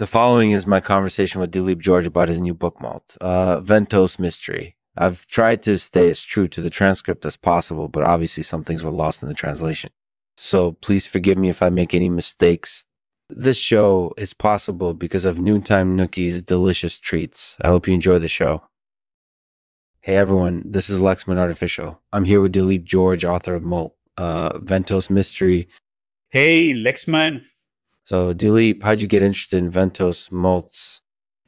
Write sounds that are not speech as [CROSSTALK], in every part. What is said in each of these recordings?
The following is my conversation with Dileep George about his new book Moult, uh, Ventose Mystery. I've tried to stay as true to the transcript as possible, but obviously some things were lost in the translation. So please forgive me if I make any mistakes. This show is possible because of Noontime Nookie's delicious treats. I hope you enjoy the show. Hey everyone, this is Lexman Artificial. I'm here with Dileep George, author of Moult, uh, Ventose Mystery. Hey, Lexman. So Dileep, how'd you get interested in Ventose moults?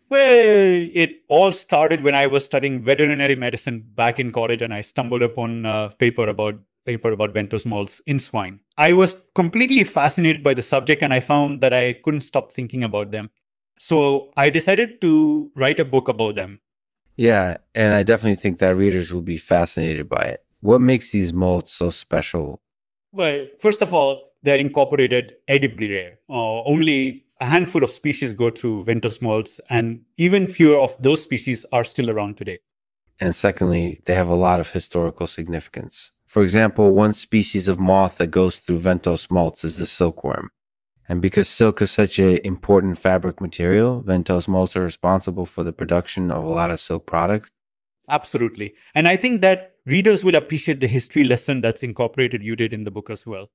Well, it all started when I was studying veterinary medicine back in college, and I stumbled upon a paper about paper about Ventose moults in swine. I was completely fascinated by the subject, and I found that I couldn't stop thinking about them. So I decided to write a book about them. Yeah, and I definitely think that readers will be fascinated by it. What makes these moults so special? Well, first of all, they're incorporated edibly rare. Uh, only a handful of species go through Ventose moults, and even fewer of those species are still around today. And secondly, they have a lot of historical significance. For example, one species of moth that goes through Ventose moults is the silkworm. And because silk is such an important fabric material, Ventose moults are responsible for the production of a lot of silk products. Absolutely. And I think that readers will appreciate the history lesson that's incorporated you did in the book as well.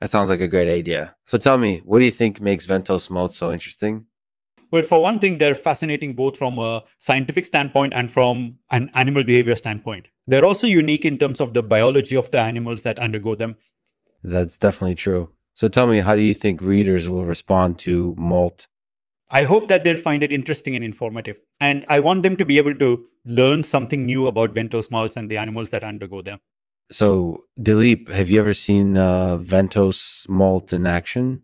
That sounds like a great idea. So tell me, what do you think makes Ventose moults so interesting? Well, for one thing, they're fascinating both from a scientific standpoint and from an animal behavior standpoint. They're also unique in terms of the biology of the animals that undergo them. That's definitely true. So tell me, how do you think readers will respond to Moult? I hope that they'll find it interesting and informative. And I want them to be able to learn something new about Ventose moults and the animals that undergo them. So, Dileep, have you ever seen uh, Ventose moult in action?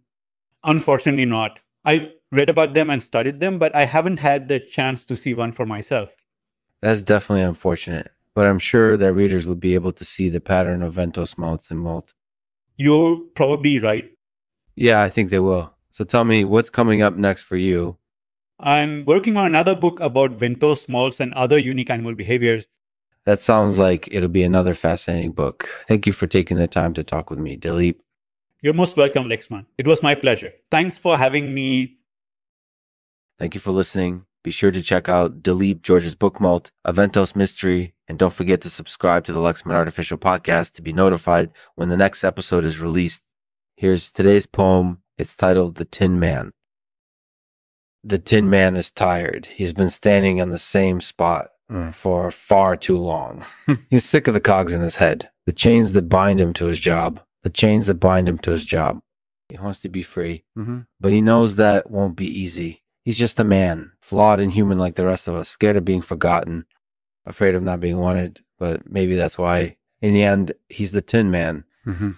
Unfortunately, not. I've read about them and studied them, but I haven't had the chance to see one for myself. That's definitely unfortunate, but I'm sure that readers would be able to see the pattern of Ventose moults in Moult. You're probably right. Yeah, I think they will. So tell me, what's coming up next for you? I'm working on another book about Ventose moults and other unique animal behaviors. That sounds like it'll be another fascinating book. Thank you for taking the time to talk with me, Dileep. You're most welcome, Lexman. It was my pleasure. Thanks for having me. Thank you for listening. Be sure to check out Dileep George's book Moult, Aventos Mystery, and don't forget to subscribe to the Lexman Artificial Podcast to be notified when the next episode is released. Here's today's poem. It's titled The Tin Man. The Tin Man is tired. He's been standing on the same spot Mm. for far too long. [LAUGHS] He's sick of the cogs in his head, the chains that bind him to his job, the chains that bind him to his job. He wants to be free, mm-hmm. but he knows that won't be easy. He's just a man, flawed and human like the rest of us, scared of being forgotten, afraid of not being wanted, but maybe that's why, in the end, he's the Tin Man. Mm-hmm.